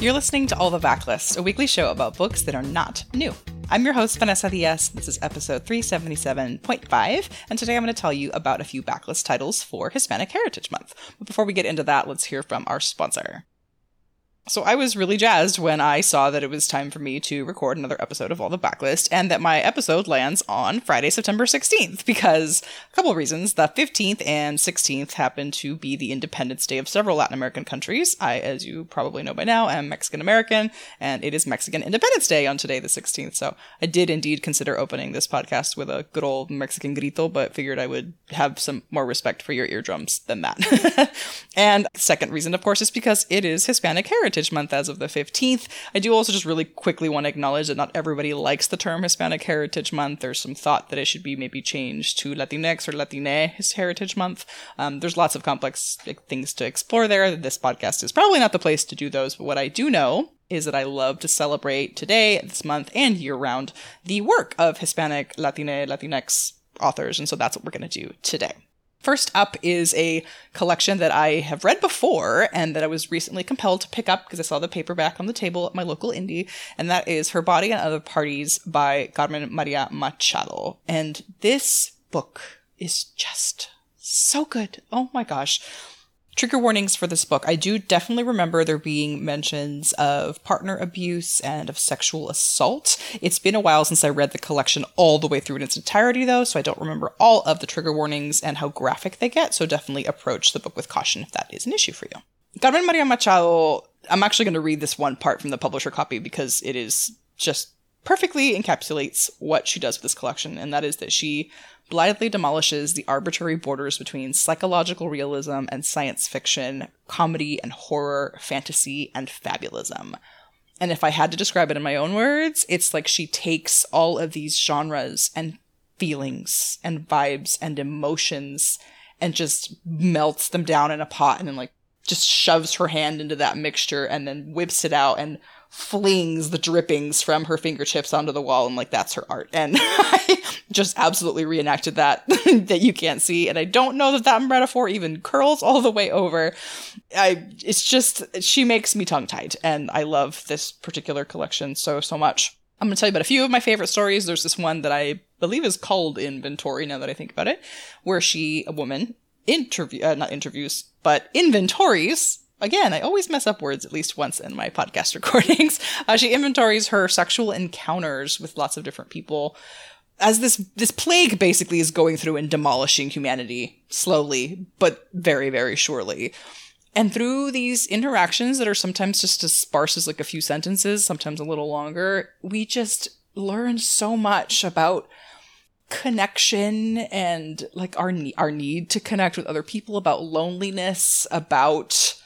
You're listening to All the Backlist, a weekly show about books that are not new. I'm your host, Vanessa Diaz. This is episode 377.5, and today I'm going to tell you about a few backlist titles for Hispanic Heritage Month. But before we get into that, let's hear from our sponsor. So I was really jazzed when I saw that it was time for me to record another episode of All the Backlist and that my episode lands on Friday, September 16th because a couple of reasons. The 15th and 16th happen to be the Independence Day of several Latin American countries. I, as you probably know by now, am Mexican American and it is Mexican Independence Day on today, the 16th. So I did indeed consider opening this podcast with a good old Mexican grito, but figured I would have some more respect for your eardrums than that. and second reason, of course, is because it is Hispanic Heritage Heritage Month as of the 15th. I do also just really quickly want to acknowledge that not everybody likes the term Hispanic Heritage Month. There's some thought that it should be maybe changed to Latinx or Latine Heritage Month. Um, there's lots of complex things to explore there. This podcast is probably not the place to do those, but what I do know is that I love to celebrate today, this month, and year round the work of Hispanic, Latine, Latinx authors. And so that's what we're going to do today. First up is a collection that I have read before and that I was recently compelled to pick up because I saw the paperback on the table at my local indie, and that is Her Body and Other Parties by Carmen Maria Machado. And this book is just so good. Oh my gosh. Trigger warnings for this book. I do definitely remember there being mentions of partner abuse and of sexual assault. It's been a while since I read the collection all the way through in its entirety, though, so I don't remember all of the trigger warnings and how graphic they get, so definitely approach the book with caution if that is an issue for you. Carmen Maria Machado, I'm actually going to read this one part from the publisher copy because it is just perfectly encapsulates what she does with this collection, and that is that she blithely demolishes the arbitrary borders between psychological realism and science fiction, comedy and horror, fantasy and fabulism. And if I had to describe it in my own words, it's like she takes all of these genres and feelings and vibes and emotions and just melts them down in a pot and then like just shoves her hand into that mixture and then whips it out and flings the drippings from her fingertips onto the wall and like that's her art. And i just absolutely reenacted that that you can't see and i don't know that that metaphor even curls all the way over. I it's just she makes me tongue tied and i love this particular collection so so much. I'm going to tell you about a few of my favorite stories. There's this one that i believe is called inventory now that i think about it where she a woman interview uh, not interviews but inventories again, I always mess up words at least once in my podcast recordings. Uh, she inventories her sexual encounters with lots of different people as this this plague basically is going through and demolishing humanity slowly but very very surely. And through these interactions that are sometimes just as sparse as like a few sentences, sometimes a little longer, we just learn so much about connection and like our our need to connect with other people about loneliness about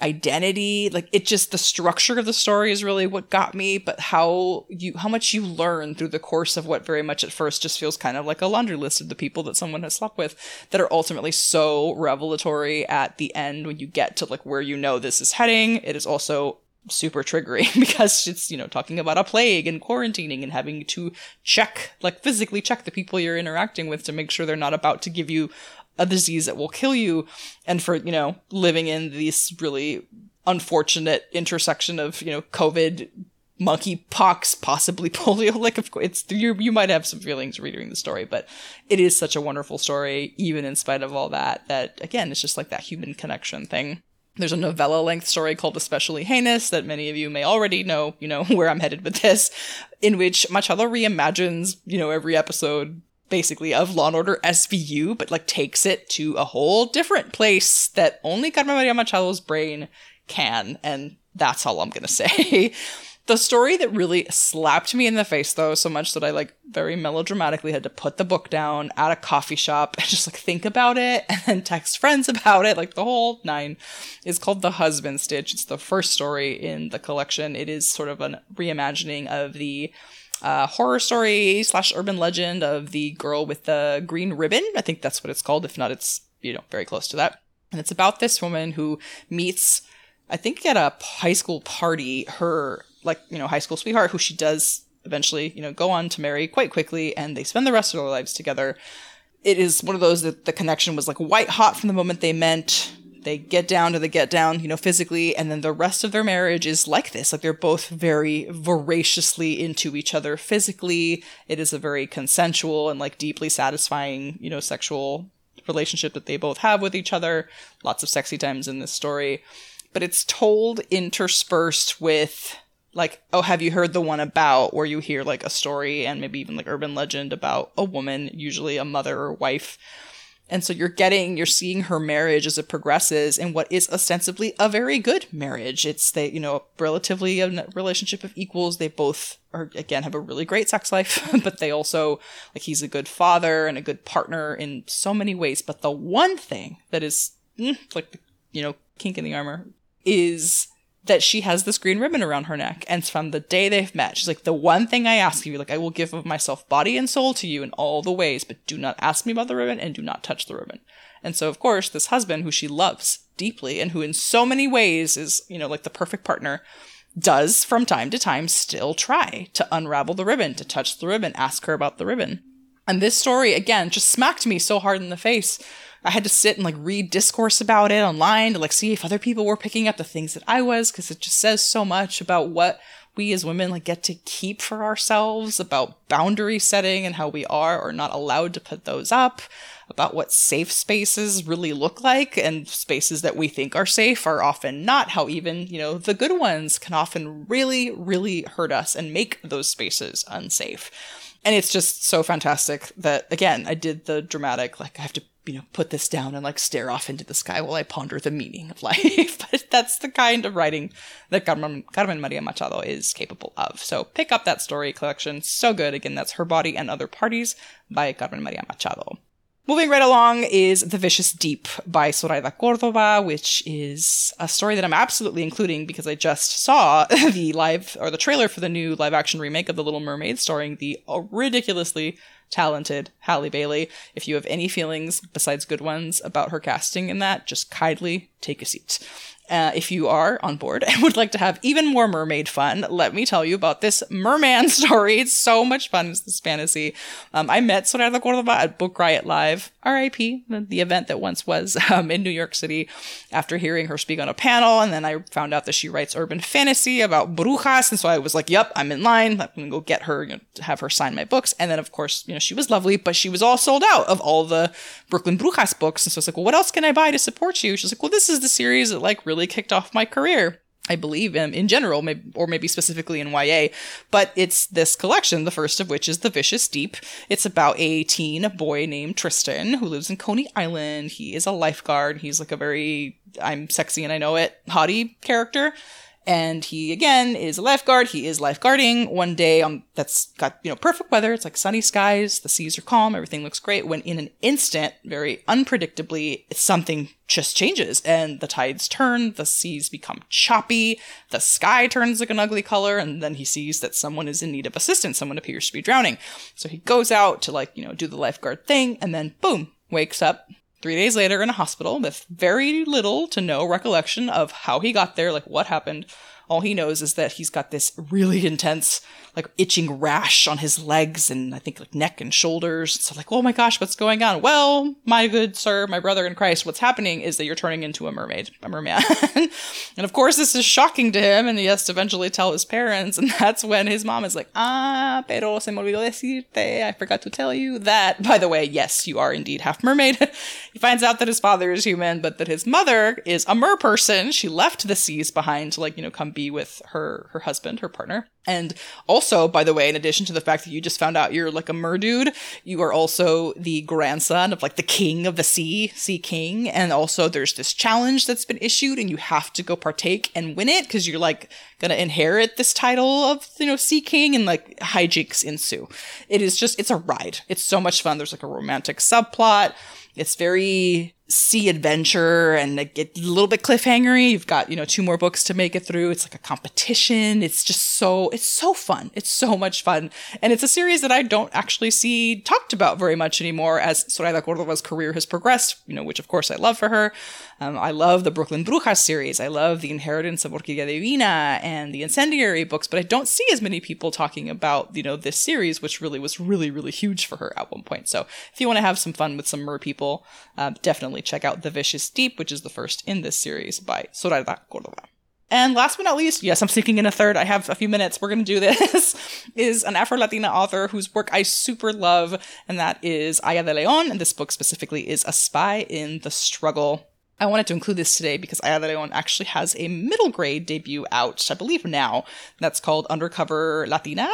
identity like it just the structure of the story is really what got me but how you how much you learn through the course of what very much at first just feels kind of like a laundry list of the people that someone has slept with that are ultimately so revelatory at the end when you get to like where you know this is heading. It is also super triggering because it's you know talking about a plague and quarantining and having to check like physically check the people you're interacting with to make sure they're not about to give you a disease that will kill you and for you know living in this really unfortunate intersection of you know covid monkeypox possibly polio. Like of course it's you you might have some feelings reading the story but it is such a wonderful story even in spite of all that that again it's just like that human connection thing. There's a novella length story called Especially Heinous that many of you may already know, you know, where I'm headed with this, in which Machado reimagines, you know, every episode basically of Law and Order SVU, but like takes it to a whole different place that only Carmen Maria Machado's brain can, and that's all I'm gonna say. the story that really slapped me in the face though so much that I like very melodramatically had to put the book down at a coffee shop and just like think about it and then text friends about it, like the whole nine, is called The Husband Stitch. It's the first story in the collection. It is sort of a reimagining of the uh, horror story slash urban legend of the girl with the green ribbon. I think that's what it's called. If not, it's, you know, very close to that. And it's about this woman who meets, I think at a high school party, her, like, you know, high school sweetheart who she does eventually, you know, go on to marry quite quickly and they spend the rest of their lives together. It is one of those that the connection was like white hot from the moment they met they get down to the get down, you know, physically, and then the rest of their marriage is like this. Like they're both very voraciously into each other physically. It is a very consensual and like deeply satisfying, you know, sexual relationship that they both have with each other. Lots of sexy times in this story. But it's told interspersed with like, oh, have you heard the one about where you hear like a story and maybe even like urban legend about a woman, usually a mother or wife. And so you're getting, you're seeing her marriage as it progresses in what is ostensibly a very good marriage. It's they, you know, relatively a relationship of equals. They both are, again, have a really great sex life, but they also, like, he's a good father and a good partner in so many ways. But the one thing that is, mm, like, you know, kink in the armor is that she has this green ribbon around her neck. And from the day they've met, she's like, the one thing I ask you, like, I will give of myself body and soul to you in all the ways, but do not ask me about the ribbon and do not touch the ribbon. And so, of course, this husband who she loves deeply and who in so many ways is, you know, like the perfect partner, does from time to time still try to unravel the ribbon, to touch the ribbon, ask her about the ribbon. And this story, again, just smacked me so hard in the face. I had to sit and like read discourse about it online to like see if other people were picking up the things that I was because it just says so much about what we as women like get to keep for ourselves about boundary setting and how we are or not allowed to put those up about what safe spaces really look like and spaces that we think are safe are often not how even you know the good ones can often really really hurt us and make those spaces unsafe and it's just so fantastic that again i did the dramatic like i have to you know, put this down and like stare off into the sky while I ponder the meaning of life. but that's the kind of writing that Carmen, Carmen Maria Machado is capable of. So pick up that story collection. So good. Again, that's Her Body and Other Parties by Carmen Maria Machado. Moving right along is The Vicious Deep by Zoraida Cordova, which is a story that I'm absolutely including because I just saw the live or the trailer for the new live action remake of The Little Mermaid starring the ridiculously talented Halle Bailey. If you have any feelings besides good ones about her casting in that, just kindly take a seat. Uh, if you are on board and would like to have even more mermaid fun, let me tell you about this merman story. It's so much fun. It's this fantasy. Um, I met Zoraida Cordova at Book Riot Live, RIP, the, the event that once was um, in New York City, after hearing her speak on a panel. And then I found out that she writes urban fantasy about brujas. And so I was like, yep, I'm in line. I'm going to go get her, you know, have her sign my books. And then, of course, you know, she was lovely, but she was all sold out of all the Brooklyn Brujas books. And so I was like, well, what else can I buy to support you? She's like, well, this is the series that like really really kicked off my career. I believe in, in general, maybe, or maybe specifically in YA, but it's this collection, the first of which is The Vicious Deep. It's about a teen a boy named Tristan who lives in Coney Island. He is a lifeguard. He's like a very, I'm sexy and I know it, haughty character and he again is a lifeguard. He is lifeguarding one day on that's got you know perfect weather. It's like sunny skies, the seas are calm, everything looks great. When in an instant, very unpredictably, something just changes and the tides turn, the seas become choppy, the sky turns like an ugly color, and then he sees that someone is in need of assistance. Someone appears to be drowning, so he goes out to like you know do the lifeguard thing, and then boom, wakes up three days later in a hospital with very little to no recollection of how he got there, like what happened. All he knows is that he's got this really intense like itching rash on his legs and I think like neck and shoulders. So like, oh my gosh, what's going on? Well, my good sir, my brother in Christ, what's happening is that you're turning into a mermaid, a merman. and of course, this is shocking to him, and he has to eventually tell his parents. And that's when his mom is like, ah, pero se me olvidó decirte. I forgot to tell you that. By the way, yes, you are indeed half mermaid. he finds out that his father is human, but that his mother is a mer person. She left the seas behind to like, you know, come be with her, her husband, her partner. And also, by the way, in addition to the fact that you just found out you're like a mer dude, you are also the grandson of like the king of the sea, sea king. And also there's this challenge that's been issued and you have to go partake and win it because you're like gonna inherit this title of, you know, sea king and like hijinks ensue. It is just, it's a ride. It's so much fun. There's like a romantic subplot. It's very sea adventure and a, a little bit cliffhangery. You've got, you know, two more books to make it through. It's like a competition. It's just so, it's so fun. It's so much fun. And it's a series that I don't actually see talked about very much anymore as Zoraida Cordova's career has progressed, you know, which of course I love for her. Um, I love the Brooklyn Brujas series. I love the Inheritance of Orquídea Divina and the Incendiary books, but I don't see as many people talking about, you know, this series, which really was really, really huge for her at one point. So if you want to have some fun with some mer people, uh, definitely definitely check out The Vicious Deep, which is the first in this series by Zoraida Cordova. And last but not least, yes, I'm sneaking in a third. I have a few minutes. We're going to do this. is an Afro Latina author whose work I super love, and that is Aya de Leon. And this book specifically is A Spy in the Struggle. I wanted to include this today because Aya de Leon actually has a middle grade debut out, I believe now, that's called Undercover Latina.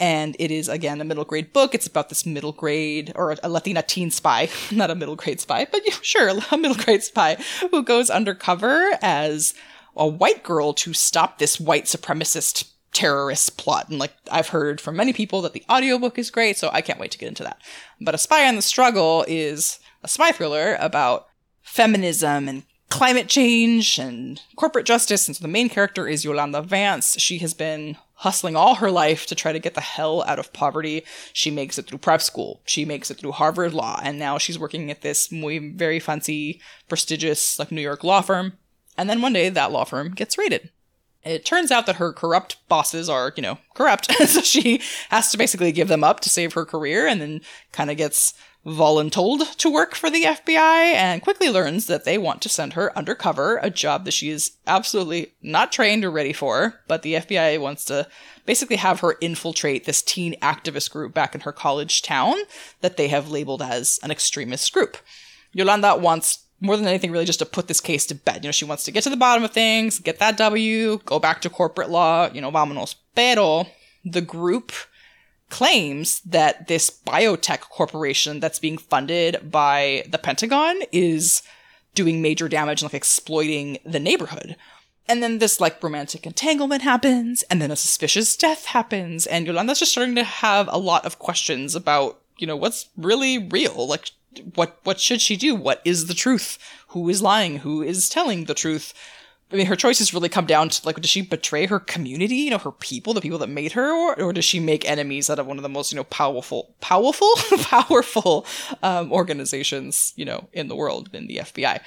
And it is, again, a middle grade book. It's about this middle grade, or a Latina teen spy, not a middle grade spy, but sure, a middle grade spy who goes undercover as a white girl to stop this white supremacist terrorist plot. And like I've heard from many people that the audiobook is great, so I can't wait to get into that. But A Spy on the Struggle is a spy thriller about feminism and climate change and corporate justice. And so the main character is Yolanda Vance. She has been hustling all her life to try to get the hell out of poverty. She makes it through prep school. She makes it through Harvard Law. And now she's working at this muy, very fancy, prestigious, like New York law firm. And then one day that law firm gets raided. It turns out that her corrupt bosses are, you know, corrupt. so she has to basically give them up to save her career and then kind of gets voluntold to work for the FBI and quickly learns that they want to send her undercover, a job that she is absolutely not trained or ready for. But the FBI wants to basically have her infiltrate this teen activist group back in her college town that they have labeled as an extremist group. Yolanda wants more than anything, really just to put this case to bed. You know, she wants to get to the bottom of things, get that W, go back to corporate law, you know, vámonos. Pero the group claims that this biotech corporation that's being funded by the Pentagon is doing major damage and like exploiting the neighborhood. And then this like romantic entanglement happens, and then a suspicious death happens, and Yolanda's just starting to have a lot of questions about, you know, what's really real. Like, what what should she do? What is the truth? Who is lying? Who is telling the truth? I mean, her choices really come down to like, does she betray her community, you know, her people, the people that made her, or, or does she make enemies out of one of the most, you know, powerful, powerful, powerful um, organizations, you know, in the world, in the FBI?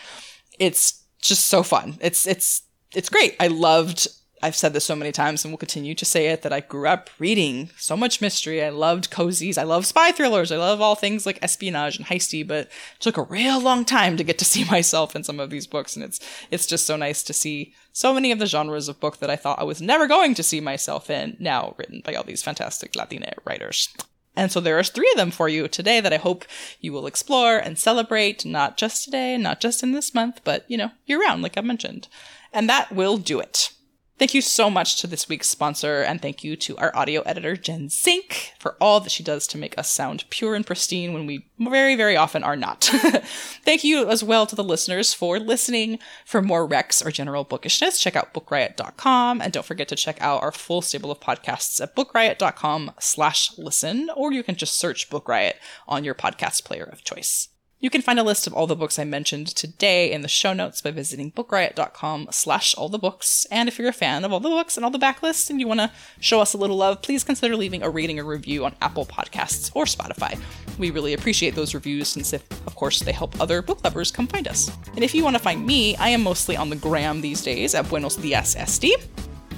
It's just so fun. It's it's it's great. I loved I've said this so many times and will continue to say it that I grew up reading so much mystery. I loved cozies. I love spy thrillers. I love all things like espionage and heisty, but it took a real long time to get to see myself in some of these books. And it's, it's just so nice to see so many of the genres of book that I thought I was never going to see myself in now written by all these fantastic Latina writers. And so there are three of them for you today that I hope you will explore and celebrate, not just today, not just in this month, but, you know, year round, like I mentioned. And that will do it. Thank you so much to this week's sponsor, and thank you to our audio editor, Jen Zink, for all that she does to make us sound pure and pristine when we very, very often are not. thank you as well to the listeners for listening. For more recs or general bookishness, check out bookriot.com, and don't forget to check out our full stable of podcasts at bookriot.com slash listen, or you can just search Book Riot on your podcast player of choice. You can find a list of all the books I mentioned today in the show notes by visiting bookriot.com slash all the books. And if you're a fan of all the books and all the backlists and you want to show us a little love, please consider leaving a rating or review on Apple Podcasts or Spotify. We really appreciate those reviews since, if, of course, they help other book lovers come find us. And if you want to find me, I am mostly on the gram these days at Buenos Diaz SD.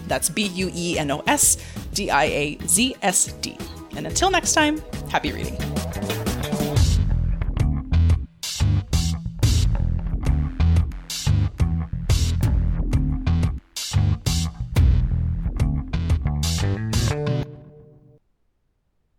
That's B U E N O S D I A Z S D. And until next time, happy reading.